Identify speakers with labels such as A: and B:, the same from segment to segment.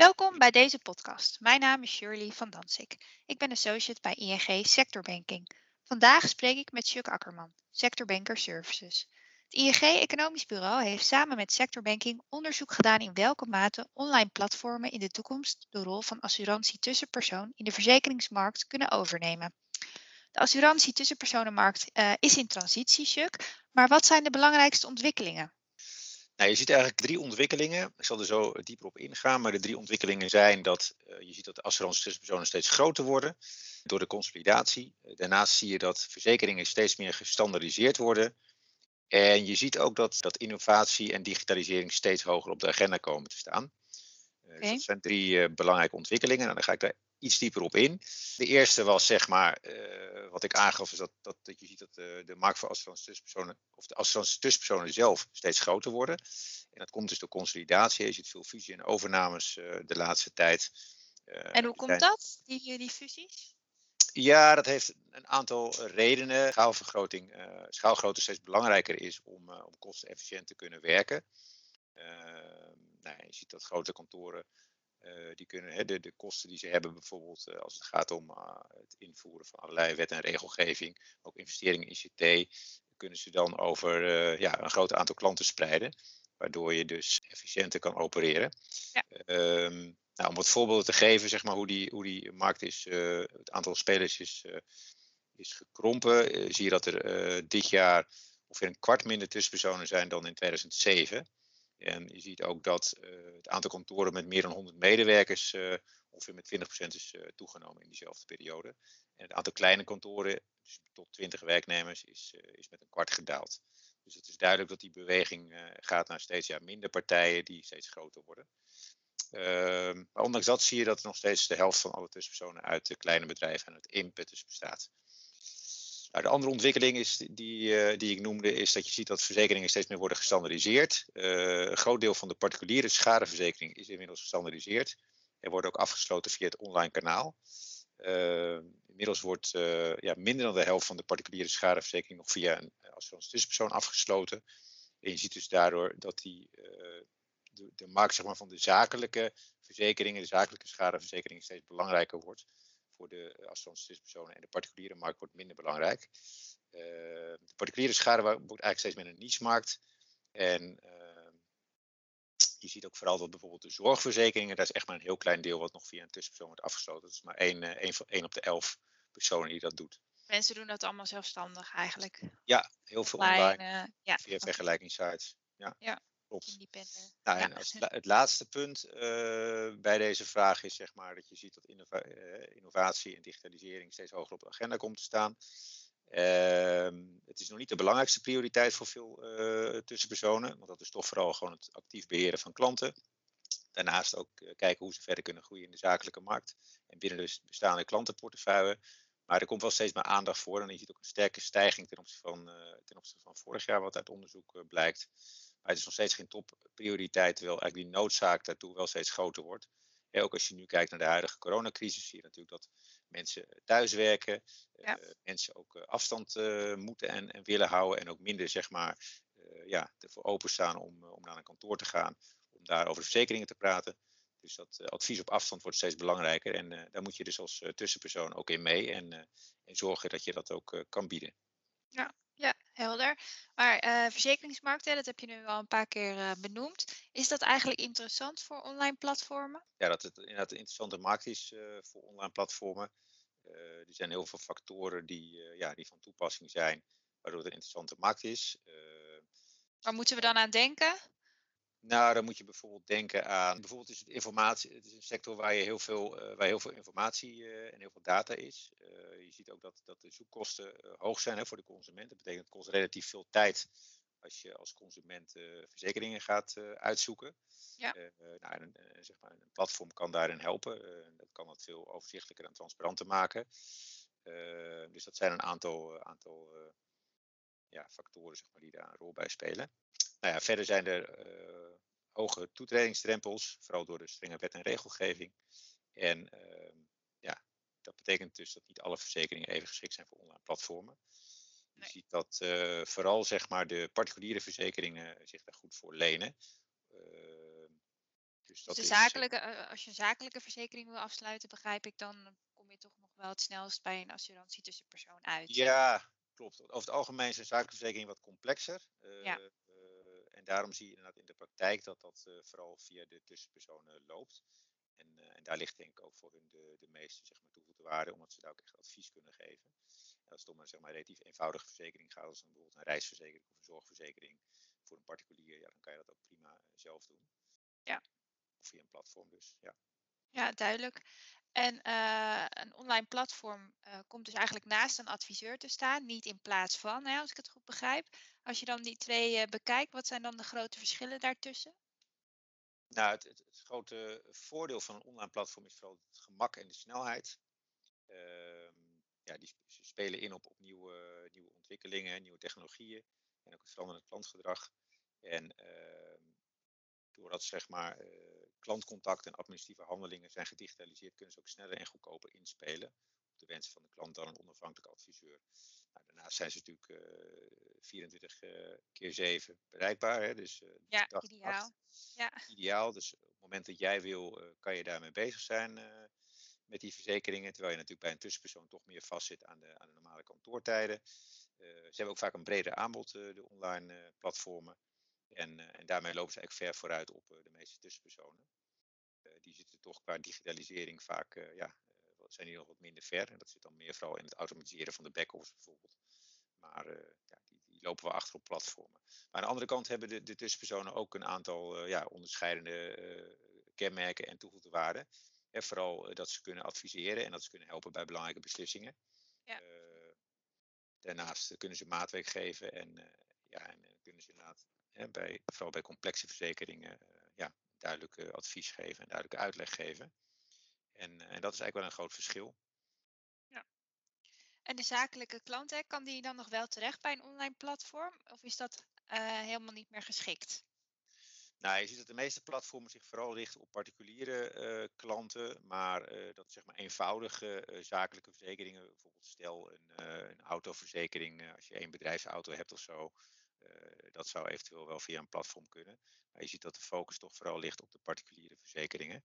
A: Welkom bij deze podcast. Mijn naam is Shirley van Dansik. Ik ben associate bij ING Sectorbanking. Vandaag spreek ik met Chuck Akkerman, Sectorbanker Services. Het ING Economisch Bureau heeft samen met Sectorbanking onderzoek gedaan in welke mate online platformen in de toekomst de rol van assurantie tussenpersoon in de verzekeringsmarkt kunnen overnemen. De assurantie tussenpersonenmarkt uh, is in transitie, Chuck, maar wat zijn de belangrijkste ontwikkelingen?
B: Nou, je ziet eigenlijk drie ontwikkelingen. Ik zal er zo dieper op ingaan. Maar de drie ontwikkelingen zijn dat uh, je ziet dat de assuranties tussenpersonen steeds groter worden door de consolidatie. Daarnaast zie je dat verzekeringen steeds meer gestandardiseerd worden. En je ziet ook dat, dat innovatie en digitalisering steeds hoger op de agenda komen te staan. Okay. Dus dat zijn drie uh, belangrijke ontwikkelingen. En nou, dan ga ik daar iets dieper op in. De eerste was, zeg maar, uh, wat ik aangaf, is dat, dat, dat je ziet dat de, de markt voor assurantie tussenpersonen, of de assurantie tussenpersonen zelf steeds groter worden. En dat komt dus door consolidatie. Je ziet veel fusie en overnames uh, de laatste tijd.
A: en hoe komt dat, die, die fusies?
B: Ja, dat heeft een aantal redenen. Schaalvergroting, schaalgrootte steeds belangrijker is om, om kostenefficiënt te kunnen werken. Nou, je ziet dat grote kantoren, die kunnen, hè, de, de, kosten die ze hebben bijvoorbeeld als het gaat om het invoeren van allerlei wet en regelgeving, ook investeringen in ICT, kunnen ze dan over ja, een groot aantal klanten spreiden. Waardoor je dus efficiënter kan opereren. Ja. Ehm, nou, om wat voorbeelden te geven, zeg maar, hoe, die, hoe die markt is, het aantal spelers is, is gekrompen, zie je dat er dit jaar ongeveer een kwart minder tussenpersonen zijn dan in 2007. En je ziet ook dat het aantal kantoren met meer dan 100 medewerkers ongeveer met 20% is toegenomen in diezelfde periode. En het aantal kleine kantoren, dus tot 20 werknemers, is, is met een kwart gedaald. Dus het is duidelijk dat die beweging gaat naar steeds ja, minder partijen die steeds groter worden. Maar ondanks dat zie je dat nog steeds de helft van alle tussenpersonen uit de kleine bedrijven en uit impetus bestaat. Nou, de andere ontwikkeling is die, uh, die ik noemde, is dat je ziet dat verzekeringen steeds meer worden gestandardiseerd. Uh, een groot deel van de particuliere schadeverzekering is inmiddels gestandardiseerd. Er wordt ook afgesloten via het online kanaal. Uh, inmiddels wordt ja, minder dan de helft van de particuliere schadeverzekering nog via een tussenpersoon afgesloten. En je ziet dus daardoor dat die de, de markt zeg maar, van de zakelijke verzekeringen, de zakelijke schadeverzekeringen steeds belangrijker wordt voor de uh, assurantie en de particuliere markt wordt minder belangrijk. Uh, de particuliere schade wordt eigenlijk steeds meer een niche-markt. En uh, je ziet ook vooral dat bijvoorbeeld de zorgverzekeringen, daar is echt maar een heel klein deel wat nog via een tussenpersoon wordt afgesloten. Dat is maar één, uh, één, één op de elf personen die dat doet.
A: Mensen doen dat allemaal zelfstandig eigenlijk.
B: Ja, heel veel online, online ja. via vergelijkingssites. Ja.
A: ja.
B: Klopt. Nou, en als het laatste punt uh, bij deze vraag is zeg maar, dat je ziet dat innova uh, innovatie en digitalisering steeds hoger op de agenda komt te staan. Uh, het is nog niet de belangrijkste prioriteit voor veel uh, tussenpersonen, want dat is toch vooral gewoon het actief beheren van klanten. Daarnaast ook kijken hoe ze verder kunnen groeien in de zakelijke markt en binnen de bestaande klantenportefeuille. Maar er komt wel steeds meer aandacht voor en je ziet ook een sterke stijging ten opzichte van, ten opzichte van vorig jaar, wat uit onderzoek blijkt. Maar het is nog steeds geen topprioriteit, terwijl eigenlijk die noodzaak daartoe wel steeds groter wordt. Ja, ook als je nu kijkt naar de huidige coronacrisis, zie je natuurlijk dat mensen thuiswerken, ja. uh, mensen ook uh, afstand moeten en, en, willen houden en ook minder zeg maar, ja, ervoor openstaan om, om naar een kantoor te gaan, om daar over de verzekeringen te praten. Dus dat advies op afstand wordt steeds belangrijker en daar moet je dus als tussenpersoon ook in mee en, en zorgen dat je dat ook kan bieden.
A: Ja, ja, helder. Maar uh, verzekeringsmarkten, dat heb je nu al een paar keer uh, benoemd. Is dat eigenlijk interessant voor online platformen?
B: Ja, dat het inderdaad een interessante markt is uh, voor online platformen. er zijn heel veel factoren die, ja, die van toepassing zijn, waardoor het een interessante markt is.
A: Waar moeten we dan aan denken?
B: Nou, dan moet je bijvoorbeeld denken aan. Bijvoorbeeld is het informatie. Het is een sector waar, je heel veel, uh, waar heel veel informatie uh, en heel veel data is. Uh, je ziet ook dat, dat de zoekkosten hoog zijn hè, voor de consument. Dat betekent dat het kost relatief veel tijd als je als consument verzekeringen gaat uitzoeken. Ja. nou, een, zeg maar, een platform kan daarin helpen. dat kan het veel overzichtelijker en transparanter maken. dus dat zijn een aantal, aantal ja, factoren zeg maar, die daar een rol bij spelen. Nou ja, verder zijn er uh, hoge toetredingsdrempels, vooral door de strenge wet en regelgeving. En uh, ja, dat betekent dus dat niet alle verzekeringen even geschikt zijn voor online platformen. Je ziet dat uh, vooral zeg maar, de particuliere verzekeringen zich daar goed voor lenen. Ehm, Dus
A: Dus
B: dat
A: de
B: is, eh,
A: zakelijke, eh, als je een zakelijke verzekering wil afsluiten, begrijp ik, dan kom je toch nog wel het snelst bij een assurantie tussenpersoon uit.
B: Ja, klopt. Over het algemeen zijn zakelijke verzekeringen wat complexer.
A: Ja.
B: Daarom zie je inderdaad in de praktijk dat dat eh, vooral via de tussenpersonen loopt. En, eh, en daar ligt denk ik ook voor hun de, de meeste zeg maar, toegevoegde waarde, omdat ze daar ook echt advies kunnen geven. En als het om een zeg maar, relatief eenvoudige verzekering gaat, als dan bijvoorbeeld een reisverzekering of een zorgverzekering voor een particulier, ja, dan kan je dat ook prima eh, zelf doen.
A: Ja.
B: Of via een platform dus, ja.
A: Ja, duidelijk. En eh, een online platform eh, komt dus eigenlijk naast een adviseur te staan, niet in plaats van, als ik het goed begrijp. Als je dan die twee eh, bekijkt, wat zijn dan de grote verschillen daartussen?
B: Nou, het, het, grote voordeel van een online platform is vooral het gemak en de snelheid. Ehm, ja, die spelen in op, op nieuwe, nieuwe ontwikkelingen, nieuwe technologieën en ook het veranderende klantgedrag. En ehm, doordat zeg maar, klantcontact en administratieve handelingen zijn gedigitaliseerd, kunnen ze ook sneller en goedkoper inspelen op de wensen van de klant dan een onafhankelijke adviseur. Nou, daarnaast zijn ze natuurlijk eh 24 eh, keer 7 bereikbaar. Hè? Dus, eh,
A: Ja,
B: dag
A: ideaal. Ja,
B: ideaal. Dus op het moment dat jij wil, eh, kan je daarmee bezig zijn eh, met die verzekeringen. Terwijl je natuurlijk bij een tussenpersoon toch meer vastzit aan de, aan de normale kantoortijden. Eh, ze hebben ook vaak een breder aanbod, eh, de online eh, platformen. En, eh, en daarmee lopen ze eigenlijk ver vooruit op eh, de meeste tussenpersonen. Eh, die zitten toch qua digitalisering vaak, ja, wat- zijn die nog wat minder ver. En dat zit dan meer vooral in het automatiseren van de back-office bijvoorbeeld. Maar ja, die, die lopen wel achter op platformen. Maar aan de andere kant hebben de, de tussenpersonen ook een aantal ja, onderscheidende kenmerken en toegevoegde waarden. En vooral dat ze kunnen adviseren en dat ze kunnen helpen bij belangrijke beslissingen.
A: Ja.
B: Daarnaast kunnen ze maatwerk geven en, ja, en kunnen ze inderdaad, hè, bij, vooral bij complexe verzekeringen, eh, ja, duidelijk eh, advies geven en duidelijke uitleg geven. En, eh, en dat is eigenlijk wel een groot verschil.
A: en de zakelijke klant, hè, kan die dan nog wel terecht bij een online platform? Of is dat helemaal niet meer geschikt?
B: Nou, je ziet dat de meeste platformen zich vooral richten op particuliere klanten, maar dat zeg maar eenvoudige zakelijke verzekeringen, bijvoorbeeld stel een, een autoverzekering, als je één bedrijfsauto hebt of zo, dat zou eventueel wel via een platform kunnen. Maar je ziet dat de focus toch vooral ligt op de particuliere verzekeringen.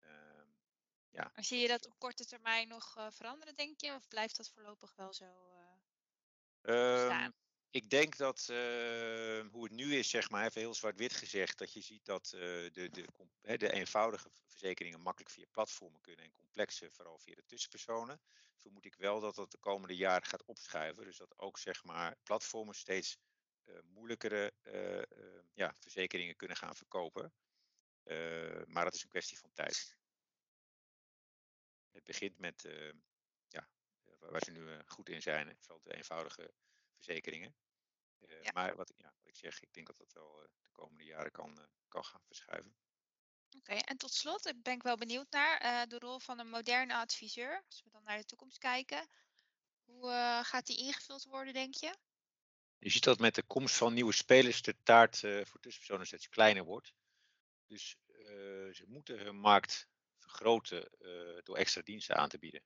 B: Ehm, ja,
A: En zie je dat op korte termijn nog eh, veranderen, denk je? Of blijft dat voorlopig wel zo eh,
B: Ehm,
A: staan?
B: ik denk dat eh, hoe het nu is, zeg maar, even heel zwart-wit gezegd, dat je ziet dat eh, de, de, de eenvoudige verzekeringen makkelijk via platformen kunnen en complexe vooral via de tussenpersonen. Vermoed ik wel dat dat de komende jaren gaat opschuiven. Dus dat ook zeg maar, platformen steeds eh, moeilijkere eh, eh, ja, verzekeringen kunnen gaan verkopen. Eh, maar dat is een kwestie van tijd. Het begint met eh, ja, waar ze nu eh, goed in zijn, vooral de eenvoudige verzekeringen. Eh,
A: Ja.
B: Maar wat, ja, wat ik zeg, ik denk dat dat wel eh, de komende jaren kan, eh, kan gaan verschuiven.
A: Oké, en tot slot eh, ben ik wel benieuwd naar eh, de rol van een moderne adviseur. Als we dan naar de toekomst kijken, hoe eh, gaat die ingevuld worden, denk je?
B: Je ziet dat met de komst van nieuwe spelers de taart eh, voor tussenpersonen steeds kleiner wordt. Dus eh, ze moeten hun markt vergroten eh, door extra diensten aan te bieden.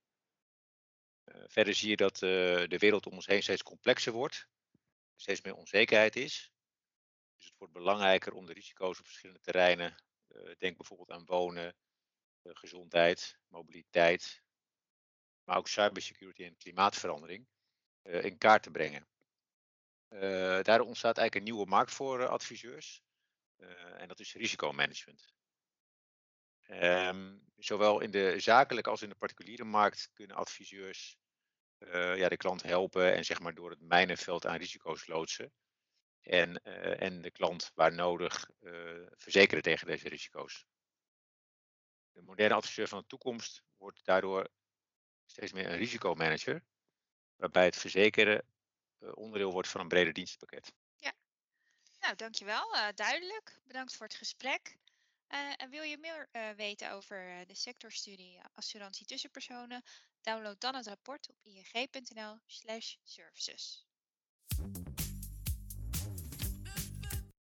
B: Verder zie je dat de wereld om ons heen steeds complexer wordt, steeds meer onzekerheid is. Dus het wordt belangrijker om de risico's op verschillende terreinen, denk bijvoorbeeld aan wonen, gezondheid, mobiliteit, maar ook cybersecurity en klimaatverandering, in kaart te brengen. Eh, daar ontstaat eigenlijk een nieuwe markt voor eh, adviseurs. Eh, en dat is risicomanagement. Ehm, zowel in de zakelijke als in de particuliere markt kunnen adviseurs ja, de klant helpen en zeg maar door het mijnenveld aan risico's loodsen. En, en de klant waar nodig verzekeren tegen deze risico's. De moderne adviseur van de toekomst wordt daardoor steeds meer een risicomanager, waarbij het verzekeren onderdeel wordt van een breder dienstpakket.
A: Nou, dankjewel. eh duidelijk. Bedankt voor het gesprek. Eh, en wil je meer eh, weten over eh, de sectorstudie eh, Assurantie Tussenpersonen? Download dan het rapport op ing.nl/services.